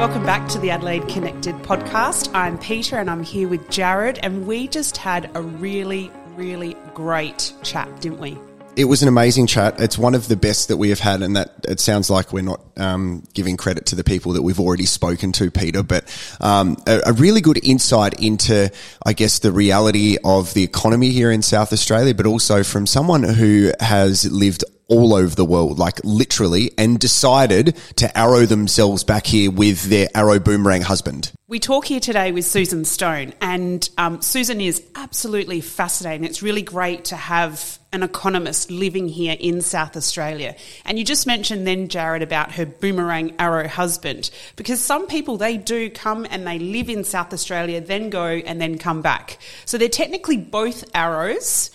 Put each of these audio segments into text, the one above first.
Welcome back to the Adelaide Connected podcast. I'm Peter and I'm here with Jared, and we just had a really, really great chat, didn't we? It was an amazing chat. It's one of the best that we have had, and that it sounds like we're not um, giving credit to the people that we've already spoken to, Peter, but um, a, a, really good insight into, I guess, the reality of the economy here in South Australia, but also from someone who has lived all over the world, like literally, and decided to arrow themselves back here with their arrow boomerang husband. We talk here today with Susan Stone, and um, Susan is absolutely fascinating. It's really great to have an economist living here in South Australia. And you just mentioned then, Jared, about her boomerang arrow husband, because some people, they do come and they live in South Australia, then go and then come back. So they're technically both arrows,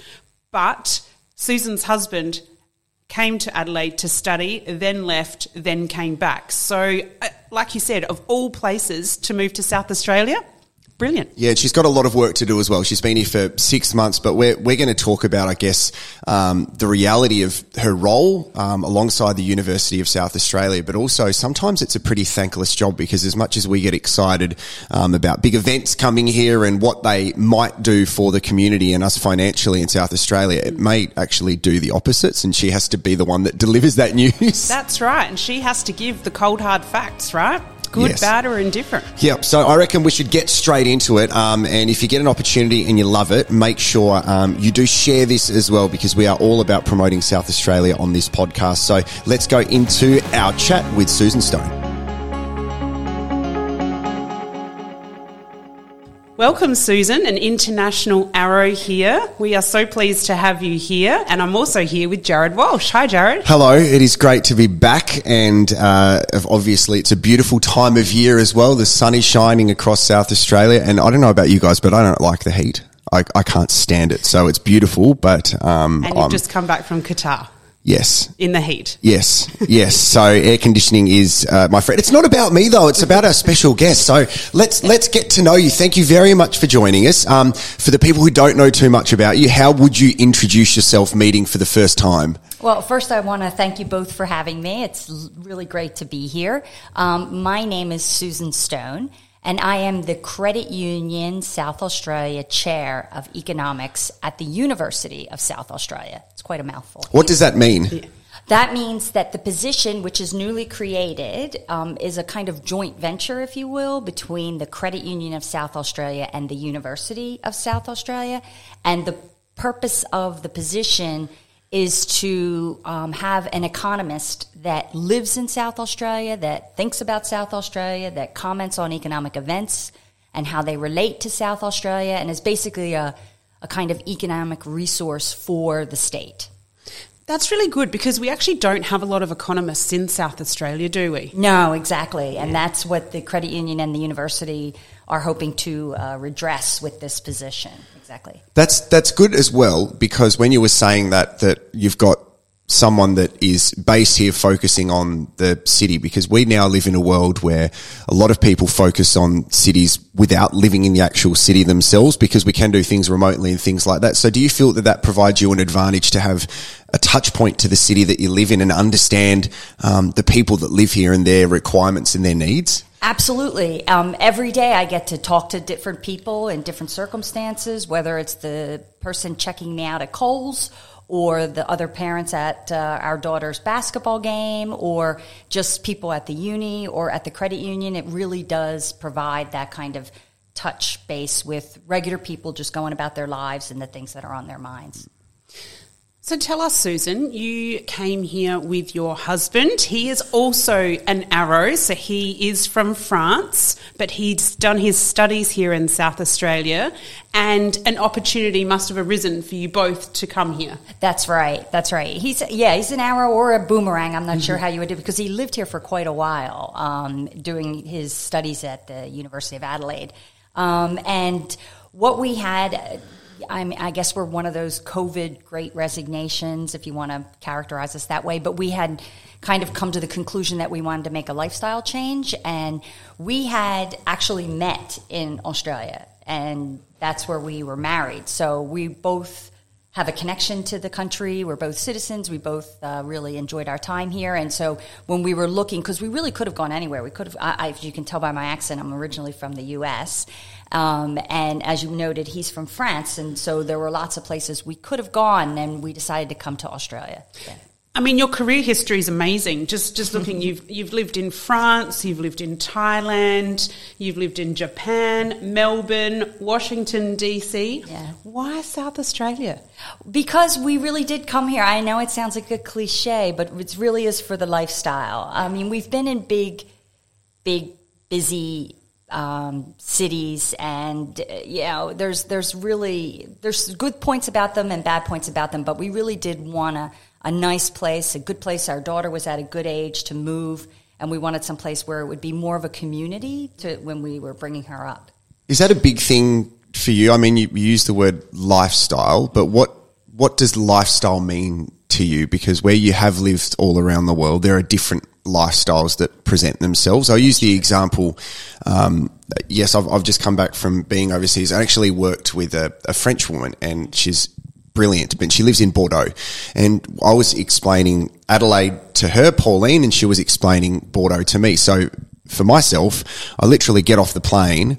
but Susan's husband came to Adelaide to study, then left, then came back. So, uh, like you said, of all places to move to South Australia, Brilliant. Yeah, she's got a lot of work to do as well. She's been here for six months, but we're, we're going to talk about, I guess, um, the reality of her role um, alongside the University of South Australia, but also sometimes it's a pretty thankless job because as much as we get excited um, about big events coming here and what they might do for the community and us financially in South Australia, it may actually do the opposites, and she has to be the one that delivers that news. That's right, and she has to give the cold hard facts, right? Good, yes. bad, or indifferent. Yep. So I reckon we should get straight into it. Um, and if you get an opportunity and you love it, make sure um, you do share this as well because we are all about promoting South Australia on this podcast. So let's go into our chat with Susan Stone. Welcome, Susan, an international arrow here. We are so pleased to have you here, and I'm also here with Jared Walsh. Hi, Jared. Hello, it is great to be back, and uh, obviously, it's a beautiful time of year as well. The sun is shining across South Australia, and I don't know about you guys, but I don't like the heat. I, I can't stand it, so it's beautiful, but. Um, and you've I'm, just come back from Qatar. Yes. In the heat. Yes. Yes. so air conditioning is uh, my friend. It's not about me though. It's about our special guest. So let's let's get to know you. Thank you very much for joining us. Um, for the people who don't know too much about you, how would you introduce yourself meeting for the first time? Well, first, I want to thank you both for having me. It's really great to be here. Um, my name is Susan Stone and I am the Credit Union South Australia Chair of Economics at the University of South Australia. It's quite a mouthful. What does that mean? That means that the position, which is newly created, um, is a kind of joint venture, if you will, between the Credit Union of South Australia and the University of South Australia. And the purpose of the position is to um, have an economist that lives in South Australia, that thinks about South Australia, that comments on economic events and how they relate to South Australia, and is basically a, a kind of economic resource for the state. That's really good because we actually don't have a lot of economists in South Australia, do we? No, exactly. And that's what the credit union and the university are hoping to uh, redress with this position exactly. That's that's good as well because when you were saying that that you've got someone that is based here focusing on the city because we now live in a world where a lot of people focus on cities without living in the actual city themselves because we can do things remotely and things like that. So do you feel that that provides you an advantage to have a touch point to the city that you live in and understand um, the people that live here and their requirements and their needs? Absolutely. Um, every day I get to talk to different people in different circumstances, whether it's the person checking me out at Coles or the other parents at uh, our daughter's basketball game or just people at the uni or at the credit union. It really does provide that kind of touch base with regular people just going about their lives and the things that are on their minds. So tell us, Susan, you came here with your husband. He is also an arrow, so he is from France, but he's done his studies here in South Australia, and an opportunity must have arisen for you both to come here. That's right. That's right. He's yeah, he's an arrow or a boomerang. I'm not mm-hmm. sure how you would do because he lived here for quite a while, um, doing his studies at the University of Adelaide, um, and what we had I, mean, I guess we're one of those COVID great resignations, if you want to characterize us that way. But we had kind of come to the conclusion that we wanted to make a lifestyle change. And we had actually met in Australia, and that's where we were married. So we both have a connection to the country. We're both citizens. We both uh, really enjoyed our time here. And so when we were looking, because we really could have gone anywhere, we could have, I, I, you can tell by my accent, I'm originally from the U.S. Um, and as you noted, he's from France. And so there were lots of places we could have gone, and we decided to come to Australia. Yeah. I mean, your career history is amazing. Just just looking, you've you've lived in France, you've lived in Thailand, you've lived in Japan, Melbourne, Washington D.C. Yeah. Why South Australia? Because we really did come here. I know it sounds like a cliche, but it really is for the lifestyle. I mean, we've been in big, big, busy um, cities, and uh, you know, there's there's really there's good points about them and bad points about them, but we really did want to a nice place, a good place. Our daughter was at a good age to move, and we wanted some place where it would be more of a community to when we were bringing her up. Is that a big thing for you? I mean, you, you use the word lifestyle, but what what does lifestyle mean to you? Because where you have lived all around the world, there are different lifestyles that present themselves. I use the example. Um, yes, I've, I've just come back from being overseas. I actually worked with a, a French woman, and she's brilliant, but she lives in Bordeaux. And I was explaining Adelaide to her, Pauline, and she was explaining Bordeaux to me. So for myself, I literally get off the plane,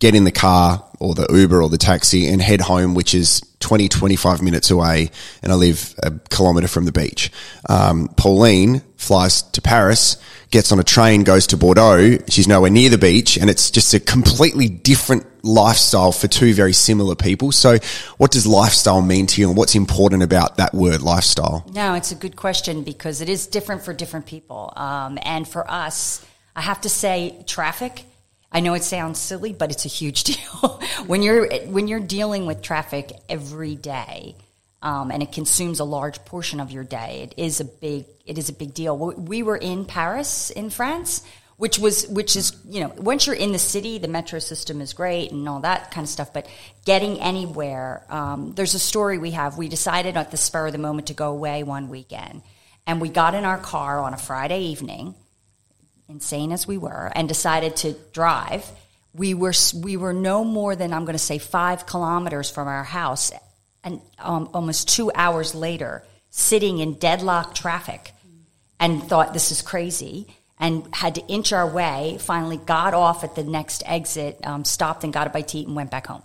get in the car or the Uber or the taxi and head home, which is 20, 25 minutes away. And I live a kilometre from the beach. Um, Pauline flies to Paris, gets on a train, goes to Bordeaux. She's nowhere near the beach and it's just a completely different lifestyle for two very similar people. So what does lifestyle mean to you and what's important about that word lifestyle? No, it's a good question because it is different for different people. Um, and for us, I have to say traffic I know it sounds silly, but it's a huge deal. when you're when you're dealing with traffic every day, um, and it consumes a large portion of your day, it is a big it is a big deal. We were in Paris, in France, which was which is you know once you're in the city, the metro system is great and all that kind of stuff. But getting anywhere, um, there's a story we have. We decided at the spur of the moment to go away one weekend, and we got in our car on a Friday evening insane as we were, and decided to drive, we were we were no more than I'm going to say five kilometers from our house, and um, almost two hours later, sitting in deadlock traffic, and thought this is crazy, and had to inch our way. Finally, got off at the next exit, um, stopped and got a bite to eat, and went back home.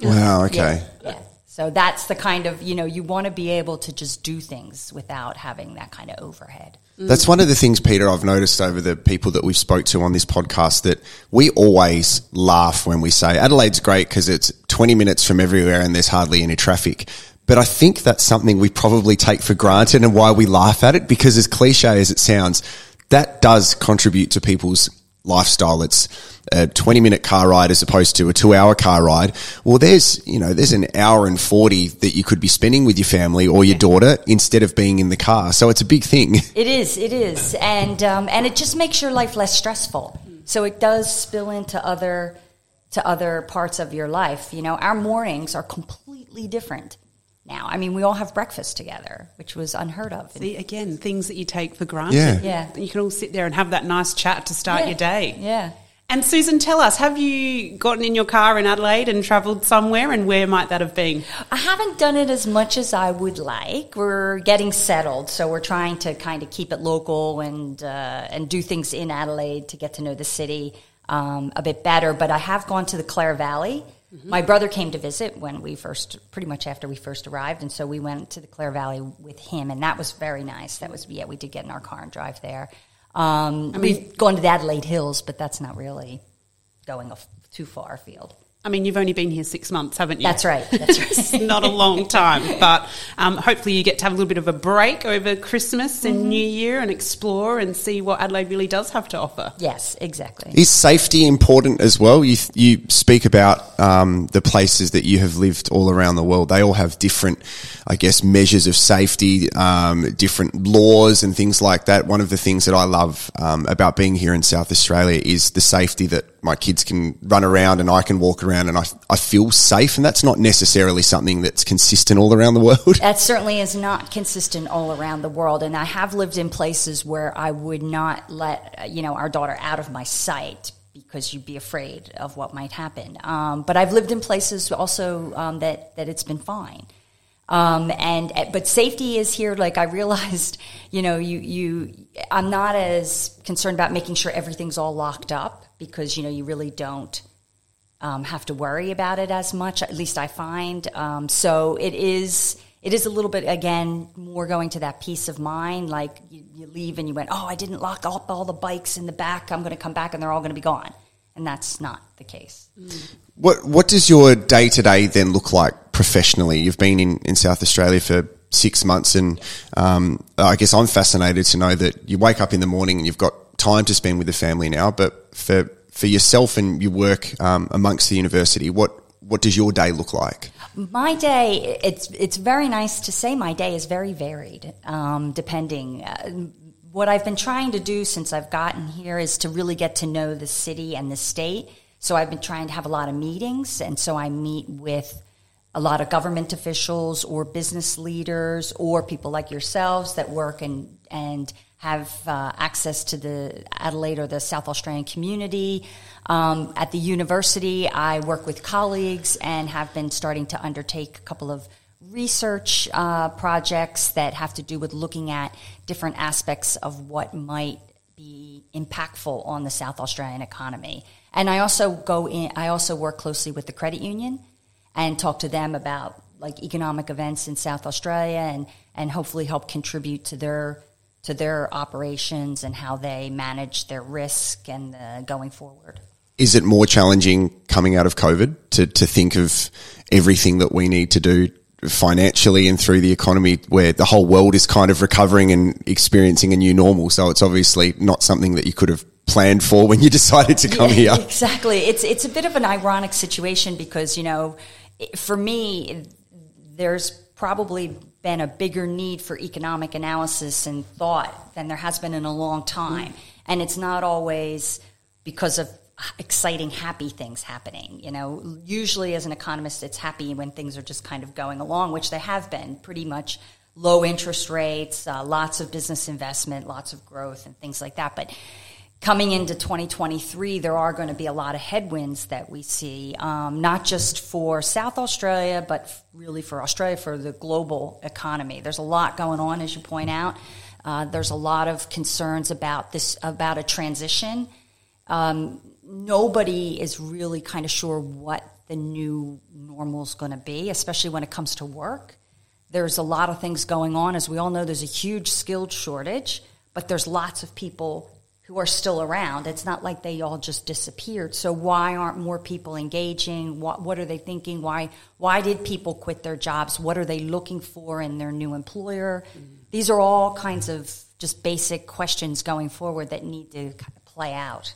Wow. Okay. Yeah, yeah. So that's the kind of you know you want to be able to just do things without having that kind of overhead. That's one of the things, Peter, I've noticed over the people that we've spoke to on this podcast that we always laugh when we say Adelaide's great because it's 20 minutes from everywhere and there's hardly any traffic. But I think that's something we probably take for granted and why we laugh at it because as cliche as it sounds, that does contribute to people's lifestyle. It's a 20 minute car ride as opposed to a two hour car ride. Well, there's, you know, there's an hour and 40 that you could be spending with your family or your daughter instead of being in the car. So it's a big thing. It is, it is. And, um, and it just makes your life less stressful. So it does spill into other, to other parts of your life. You know, our mornings are completely different now. I mean, we all have breakfast together, which was unheard of. See, again, things that you take for granted. Yeah. Yeah. You can all sit there and have that nice chat to start Yeah. your day. Yeah. And Susan, tell us, have you gotten in your car in Adelaide and travelled somewhere and where might that have been? I haven't done it as much as I would like. We're getting settled, so we're trying to kind of keep it local and uh, and do things in Adelaide to get to know the city um, a bit better. But I have gone to the Clare Valley. My brother came to visit when we first, pretty much after we first arrived, and so we went to the Clare Valley with him, and that was very nice. That was yeah, we did get in our car and drive there. Um, we've gone to the Adelaide Hills, but that's not really going a f- too far afield. I mean, you've only been here six months, haven't you? That's right. That's It's right. not a long time, but um, hopefully you get to have a little bit of a break over Christmas Mm-hmm. and New Year and explore and see what Adelaide really does have to offer. yes, exactly. Is safety important as well? You you speak about um, the places that you have lived all around the world. They all have different, I guess, measures of safety, um, different laws and things like that. One of the things that I love um, about being here in South Australia is the safety that my kids can run around and I can walk around and I, I feel safe. And that's not necessarily something that's consistent all around the world. That certainly is not consistent all around the world. And I have lived in places where I would not let, you know, our daughter out of my sight because you'd be afraid of what might happen. Um, but I've lived in places also um, that, that it's been fine. Um, and but safety is here. Like I realized, you know, you you I'm not as concerned about making sure everything's all locked up because you know you really don't um, have to worry about it as much. At least I find. Um, so it is it is a little bit again more going to that peace of mind. Like you, you leave and you went, oh, I didn't lock up all the bikes in the back. I'm going to come back and they're all going to be gone, and that's not the case. What What does your day to day then look like professionally? You've been in, in South Australia for six months, and um, I guess I'm fascinated to know that you wake up in the morning and you've got time to spend with the family now. But for for yourself and your work um, amongst the university, what what does your day look like? My day, it's it's very nice to say my day is very varied, um, depending. Uh, what I've been trying to do since I've gotten here is to really get to know the city and the state so I've been trying to have a lot of meetings, and so I meet with a lot of government officials or business leaders or people like yourselves that work and and have uh, access to the Adelaide or the South Australian community. Um, at the university, I work with colleagues and have been starting to undertake a couple of research uh, projects that have to do with looking at different aspects of what might be impactful on the South Australian economy. And I also go in, I also work closely with the credit union and talk to them about like economic events in South Australia and, and hopefully help contribute to their to their operations and how they manage their risk and going forward. Is it more challenging coming out of COVID to, to think of everything that we need to do financially and through the economy where the whole world is kind of recovering and experiencing a new normal? So it's obviously not something that you could have planned for when you decided to come yeah, here. Exactly. It's it's a bit of an ironic situation because you know, for me, there's probably been a bigger need for economic analysis and thought than there has been in a long time, and it's not always because of exciting happy things happening you know usually as an economist it's happy when things are just kind of going along which they have been pretty much low interest rates uh, lots of business investment lots of growth and things like that but coming into 2023, there are going to be a lot of headwinds that we see, um, not just for South Australia, but really for Australia, for the global economy. There's a lot going on, as you point out. Uh, there's a lot of concerns about this, about a transition. Um, nobody is really kind of sure what the new normal is going to be, especially when it comes to work. There's a lot of things going on. As we all know, there's a huge skilled shortage, but there's lots of people who are still around. It's not like they all just disappeared. So why aren't more people engaging? What, what are they thinking? Why why did people quit their jobs? What are they looking for in their new employer? Mm-hmm. These are all kinds of just basic questions going forward that need to kind of play out.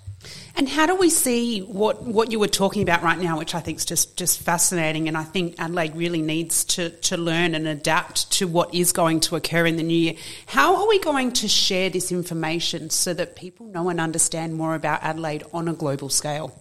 And how do we see what, what you were talking about right now, which I think is just, just fascinating, and I think Adelaide really needs to, to learn and adapt to what is going to occur in the new year. How are we going to share this information so that people know and understand more about Adelaide on a global scale?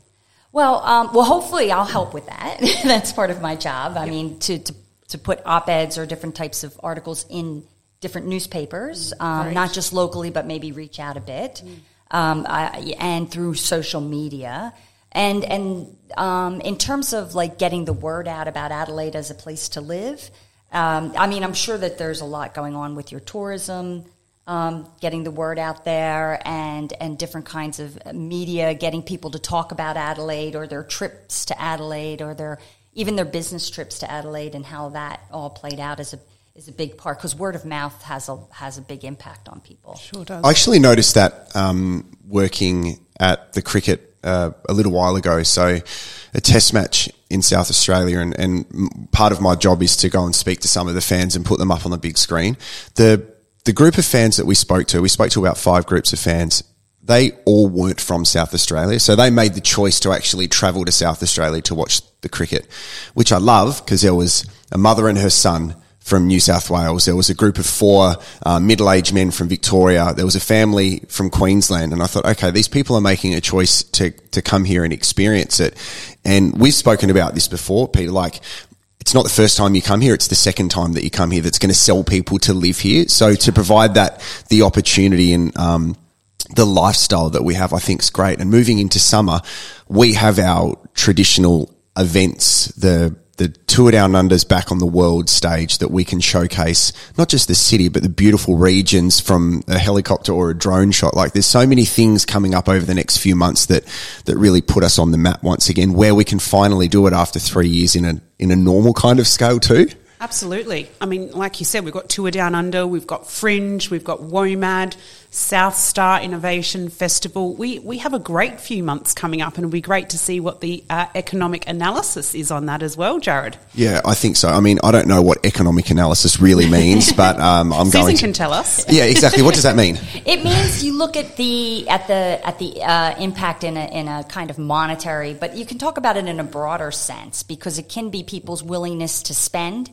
Well, um, well, hopefully I'll help with that. That's part of my job. I yep. mean, to, to, to put op eds or different types of articles in different newspapers, mm, um, right. not just locally, but maybe reach out a bit. Mm um, I, and through social media. And and um, in terms of like getting the word out about Adelaide as a place to live, um, I mean, I'm sure that there's a lot going on with your tourism, um, getting the word out there, and and different kinds of media, getting people to talk about Adelaide or their trips to Adelaide or their even their business trips to Adelaide and how that all played out as a is a big part because word of mouth has a has a big impact on people. Sure does. I actually noticed that um, working at the cricket uh, a little while ago. So, a test match in South Australia, and, and part of my job is to go and speak to some of the fans and put them up on the big screen. The the group of fans that we spoke to, we spoke to about five groups of fans. They all weren't from South Australia, so they made the choice to actually travel to South Australia to watch the cricket, which I love because there was a mother and her son from New South Wales. There was a group of four uh, middle-aged men from Victoria. There was a family from Queensland, and I thought, okay, these people are making a choice to to come here and experience it. And we've spoken about this before, Peter. Like, it's not the first time you come here; it's the second time that you come here. That's going to sell people to live here. So to provide that the opportunity and um, the lifestyle that we have, I think is great. And moving into summer, we have our traditional events, the the tour down unders back on the world stage that we can showcase not just the city but the beautiful regions from a helicopter or a drone shot. Like there's so many things coming up over the next few months that that really put us on the map once again, where we can finally do it after three years in a in a normal kind of scale too. Absolutely. I mean, like you said, we've got Tour Down Under, we've got Fringe, we've got WOMAD, SouthStart Innovation Festival. We, we have a great few months coming up, and it'll be great to see what the uh, economic analysis is on that as well, Jared. Yeah, I think so. I mean, I don't know what economic analysis really means, but um, I'm Susan going to. can tell us. Yeah, exactly. What does that mean? It means you look at the at the at the uh, impact in a, in a kind of monetary, but you can talk about it in a broader sense because it can be people's willingness to spend.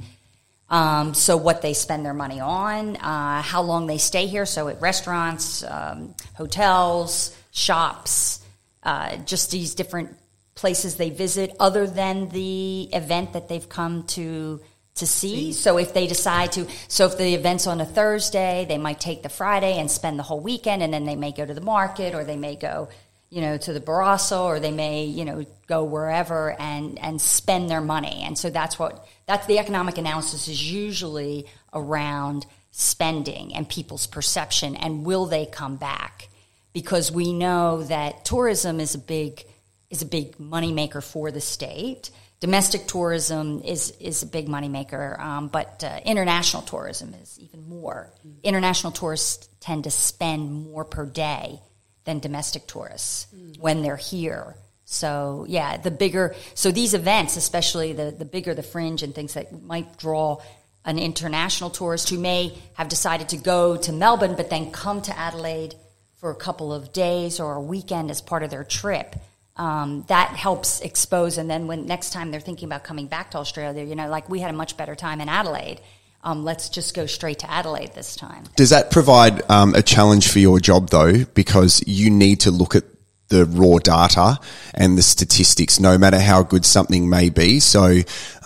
Um, so what they spend their money on, uh, how long they stay here. So at restaurants, um, hotels, shops, uh, just these different places they visit, other than the event that they've come to to see. So if they decide to, so if the event's on a Thursday, they might take the Friday and spend the whole weekend, and then they may go to the market, or they may go, you know, to the Barossa, or they may, you know, go wherever and and spend their money. And so that's what that's the economic analysis is usually around spending and people's perception and will they come back? Because we know that tourism is a big is a big moneymaker for the state. Domestic tourism is is a big moneymaker, um, but uh, international tourism is even more. International tourists tend to spend more per day than domestic tourists when they're here. So yeah, the bigger so these events, especially the the bigger the fringe and things that might draw an international tourist who may have decided to go to Melbourne but then come to Adelaide for a couple of days or a weekend as part of their trip. Um, that helps expose, and then when next time they're thinking about coming back to Australia, you know, like we had a much better time in Adelaide. Um, let's just go straight to Adelaide this time. Does that provide um, a challenge for your job though? Because you need to look at the raw data and the statistics, no matter how good something may be. So,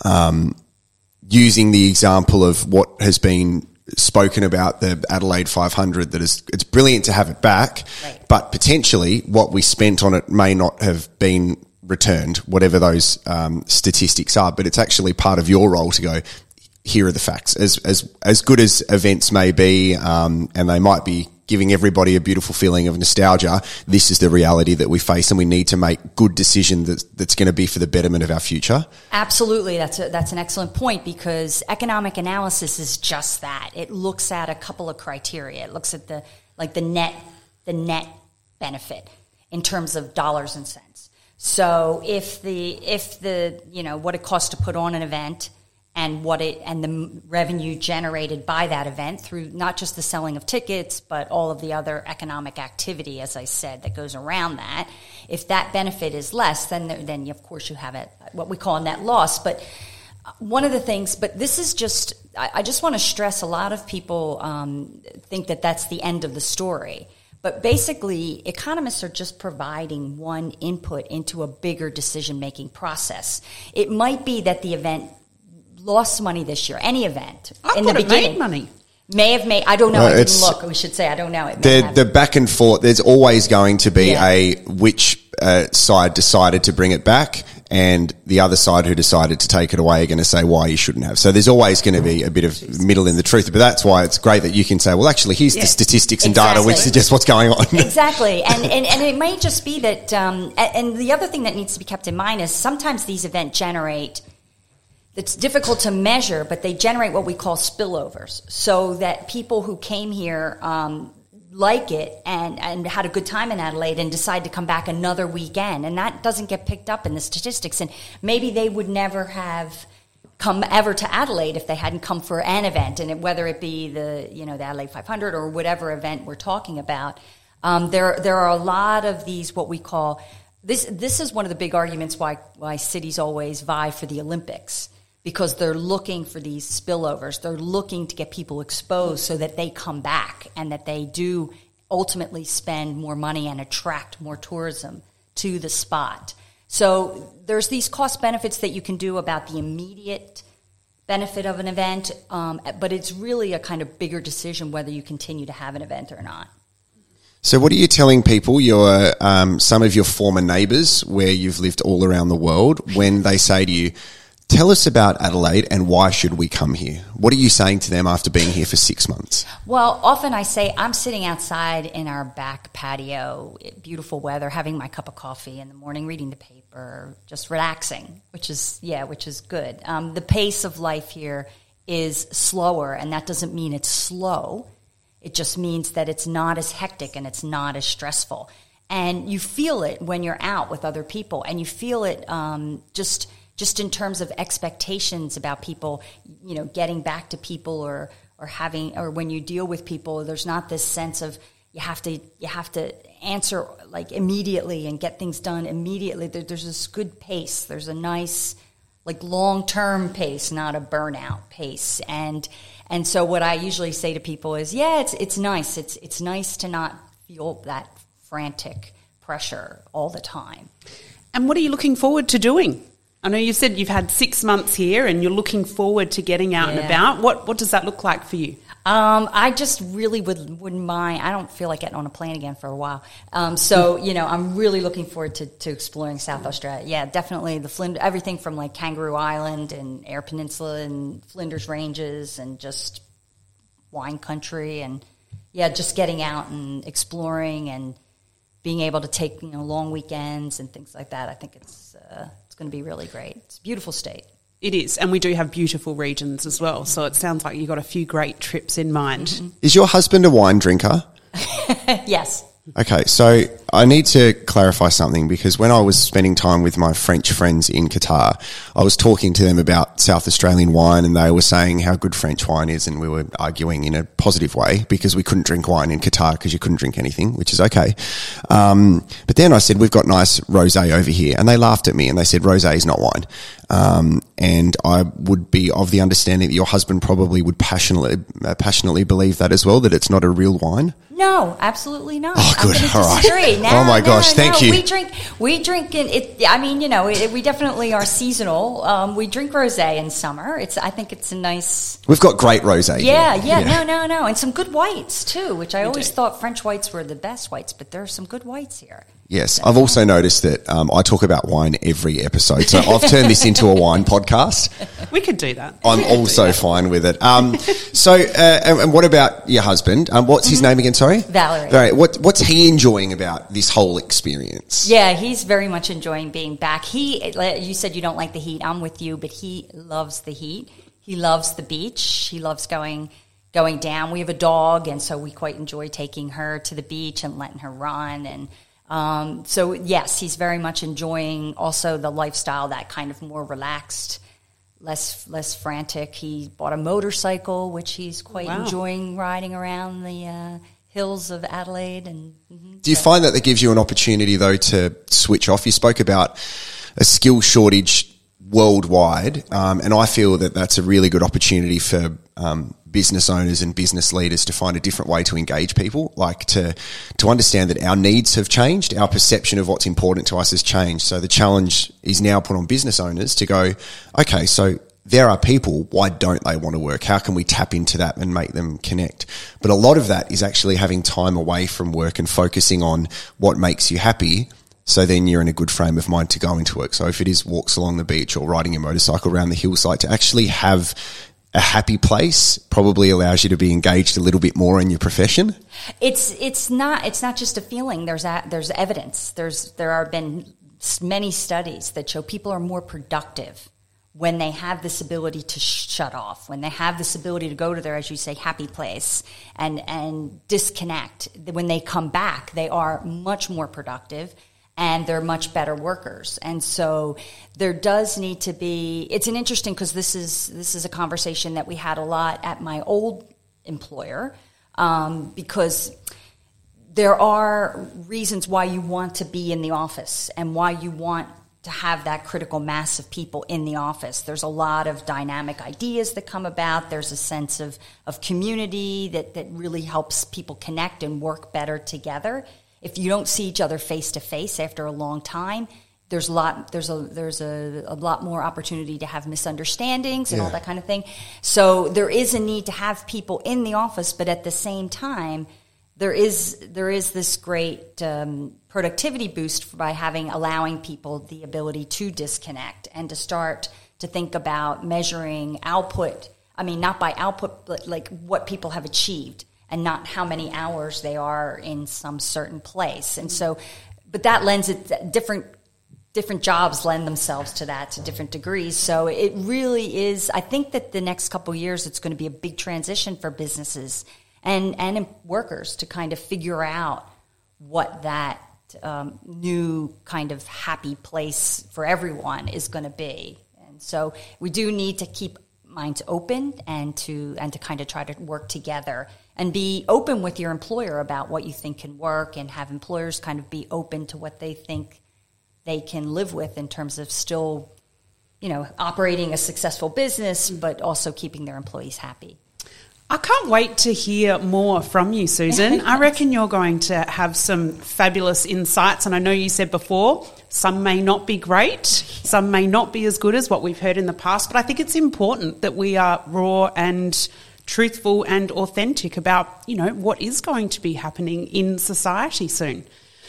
um, using the example of what has been spoken about the Adelaide 500 that is it's brilliant to have it back Right. but potentially what we spent on it may not have been returned whatever those um, statistics are but it's actually part of your role to go here are the facts as as as good as events may be um, and they might be giving everybody a beautiful feeling of nostalgia this is the reality that we face and we need to make good decision that's, that's going to be for the betterment of our future Absolutely, that's a, that's an excellent point because economic analysis is just that. It looks at a couple of criteria. It looks at the like the net the net benefit in terms of dollars and cents. So if the if the you know what it costs to put on an event and what it and the revenue generated by that event through not just the selling of tickets but all of the other economic activity as I said that goes around that if that benefit is less then there, then of course you have it what we call a net loss but one of the things, but this is just, I, I just want to stress a lot of people um, think that that's the end of the story. But basically, economists are just providing one input into a bigger decision making process. It might be that the event lost money this year, any event I in the it made beginning. money. May have made, I don't know, No, I didn't look. We should say, I don't know. It may the the back and forth. There's always going to be Yeah. a which uh, side decided to bring it back, and the other side who decided to take it away are going to say why you shouldn't have. So there's always going to be a bit of middle in the truth. But that's why it's great that you can say, well, actually, here's Yeah. the statistics and data which Exactly. suggest what's going on. exactly and, and and it may just be that um, and the other thing that needs to be kept in mind is sometimes these events generate it's difficult to measure but they generate what we call spillovers so that people who came here um, like it and, and had a good time in Adelaide and decide to come back another weekend and that doesn't get picked up in the statistics and maybe they would never have come ever to Adelaide if they hadn't come for an event, and it, whether it be the you know the Adelaide 500 or whatever event we're talking about. Um, there there are a lot of these what we call this. This is one of the big arguments why why cities always vie for the Olympics because they're looking for these spillovers. They're looking to get people exposed so that they come back and that they do ultimately spend more money and attract more tourism to the spot. So there's these cost benefits that you can do about the immediate benefit of an event, um, but it's really a kind of bigger decision whether you continue to have an event or not. So, what are you telling people, your um, some of your former neighbours, where you've lived all around the world, when they say to you, Tell us about Adelaide and why should we come here? What are you saying to them after being here for six months? Well, often I say I'm sitting outside in our back patio, beautiful weather, having my cup of coffee in the morning, reading the paper, just relaxing, which is yeah, which is good. Um, the pace of life here is slower, and that doesn't mean it's slow. It just means that it's not as hectic and it's not as stressful. And you feel it when you're out with other people, and you feel it um, just just in terms of expectations about people, you know, getting back to people or or having or when you deal with people, there's not this sense of you have to you have to answer like immediately and get things done immediately. There, there's this good pace. There's a nice like long term pace, not a burnout pace. And and so what I usually say to people is, yeah, it's it's nice. It's it's nice to not feel that frantic pressure all the time. And what are you looking forward to doing? I know you said you've had six months here and you're looking forward to getting out yeah. and about. What what does that look like for you? Um, I just really would wouldn't mind. I don't feel like getting on a plane again for a while. Um, so you know, I'm really looking forward to, to exploring South Australia. Yeah, definitely the Flind- everything from like Kangaroo Island and Eyre Peninsula and Flinders Ranges and just wine country and yeah, just getting out and exploring and being able to take you know long weekends and things like that. I think it's uh, going to be really great. It's a beautiful state. It is, and we do have beautiful regions as well. So it sounds like you've got a few great trips in mind. Mm-hmm. Is your husband a wine drinker? yes. Okay, so I need to clarify something because when I was spending time with my French friends in Qatar, I was talking to them about South Australian wine and they were saying how good French wine is and we were arguing in a positive way because we couldn't drink wine in Qatar because you couldn't drink anything, which is okay. Um, but then I said, we've got nice rosé over here and they laughed at me and they said, rosé is not wine. Um, and I would be of the understanding that your husband probably would passionately, uh, passionately believe that as well, that it's not a real wine. No, absolutely not. Oh, good. All right. No, oh my gosh, no, thank no. you. We drink, we drink in it. I mean, you know, it, we definitely are seasonal. Um, we drink rosé in summer. It's, I think it's a nice. We've got great rosé. Yeah, yeah, yeah, no, no, no, and some good whites too, which I we always do. thought French whites were the best whites, but there are some good whites here. Yes, I've also noticed that um, I talk about wine every episode, so I've turned this into a wine podcast. We could do that. I'm also fine with it. Um, so, uh, and, what about your husband? Um, what's his mm-hmm. name again? Sorry, Valerie. Valerie. What, what's he enjoying about this whole experience? Yeah, he's very much enjoying being back. He, you said you don't like the heat. I'm with you, but he loves the heat. He loves the beach. He loves going going down. We have a dog, and so we quite enjoy taking her to the beach and letting her run and um, so yes, he's very much enjoying also the lifestyle, that kind of more relaxed, less less frantic. He bought a motorcycle, which he's quite wow. enjoying riding around the uh, hills of Adelaide. And mm-hmm. do you so. find that that gives you an opportunity though to switch off? You spoke about a skill shortage worldwide, um, and I feel that that's a really good opportunity for um, business owners and business leaders to find a different way to engage people, like to to understand that our needs have changed, our perception of what's important to us has changed. So the challenge is now put on business owners to go, okay, so there are people, why don't they want to work? How can we tap into that and make them connect? But a lot of that is actually having time away from work and focusing on what makes you happy. So then you're in a good frame of mind to go into work. So if it is walks along the beach or riding your motorcycle around the hillside to actually have a happy place probably allows you to be engaged a little bit more in your profession. It's it's not it's not just a feeling. There's a, there's evidence. There's there have been many studies that show people are more productive when they have this ability to shut off, when they have this ability to go to their, as you say, happy place and and disconnect. When they come back, they are much more productive and they're much better workers. And so there does need to be. It's an interesting because this is this is a conversation that we had a lot at my old employer um, because there are reasons why you want to be in the office and why you want to have that critical mass of people in the office. There's a lot of dynamic ideas that come about. There's a sense of, of community that, that really helps people connect and work better together if you don't see each other face to face after a long time, there's a lot there's a there's a, a lot more opportunity to have misunderstandings and yeah. all that kind of thing. So there is a need to have people in the office, but at the same time, there is there is this great um, productivity boost by having allowing people the ability to disconnect and to start to think about measuring output. I mean, not by output, but like what people have achieved and not how many hours they are in some certain place. And so, but that lends it different different jobs lend themselves to that to different degrees. So it really is. I think that the next couple years, it's going to be a big transition for businesses and and workers to kind of figure out what that um, new kind of happy place for everyone is going to be. And so we do need to keep minds open and to and to kind of try to work together and be open with your employer about what you think can work and have employers kind of be open to what they think they can live with in terms of still, you know, operating a successful business, but also keeping their employees happy. I can't wait to hear more from you, Susan. I reckon you're going to have some fabulous insights. And I know you said before, some may not be great, some may not be as good as what we've heard in the past, but I think it's important that we are raw and truthful and authentic about, you know, what is going to be happening in society soon.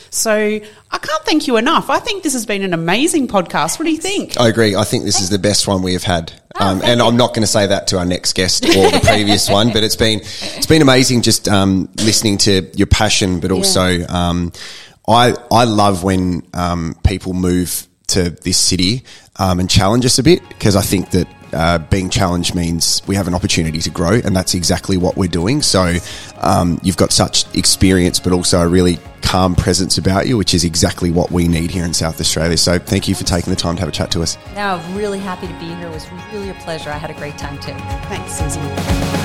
So I can't thank you enough. I think this has been an amazing podcast. What do you think? I agree. I think this is the best one we have had. Oh, um, and you. I'm not going to say that to our next guest or the previous one, but it's been it's been amazing just um, listening to your passion, but also yeah. um, I I love when um, people move to this city um, and challenge us a bit because I think that uh, being challenged means we have an opportunity to grow, and that's exactly what we're doing. So, um, you've got such experience, but also a really calm presence about you, which is exactly what we need here in South Australia. So, thank you for taking the time to have a chat to us. No, really happy to be here. It was really a pleasure. I had a great time too. Thanks, Susan.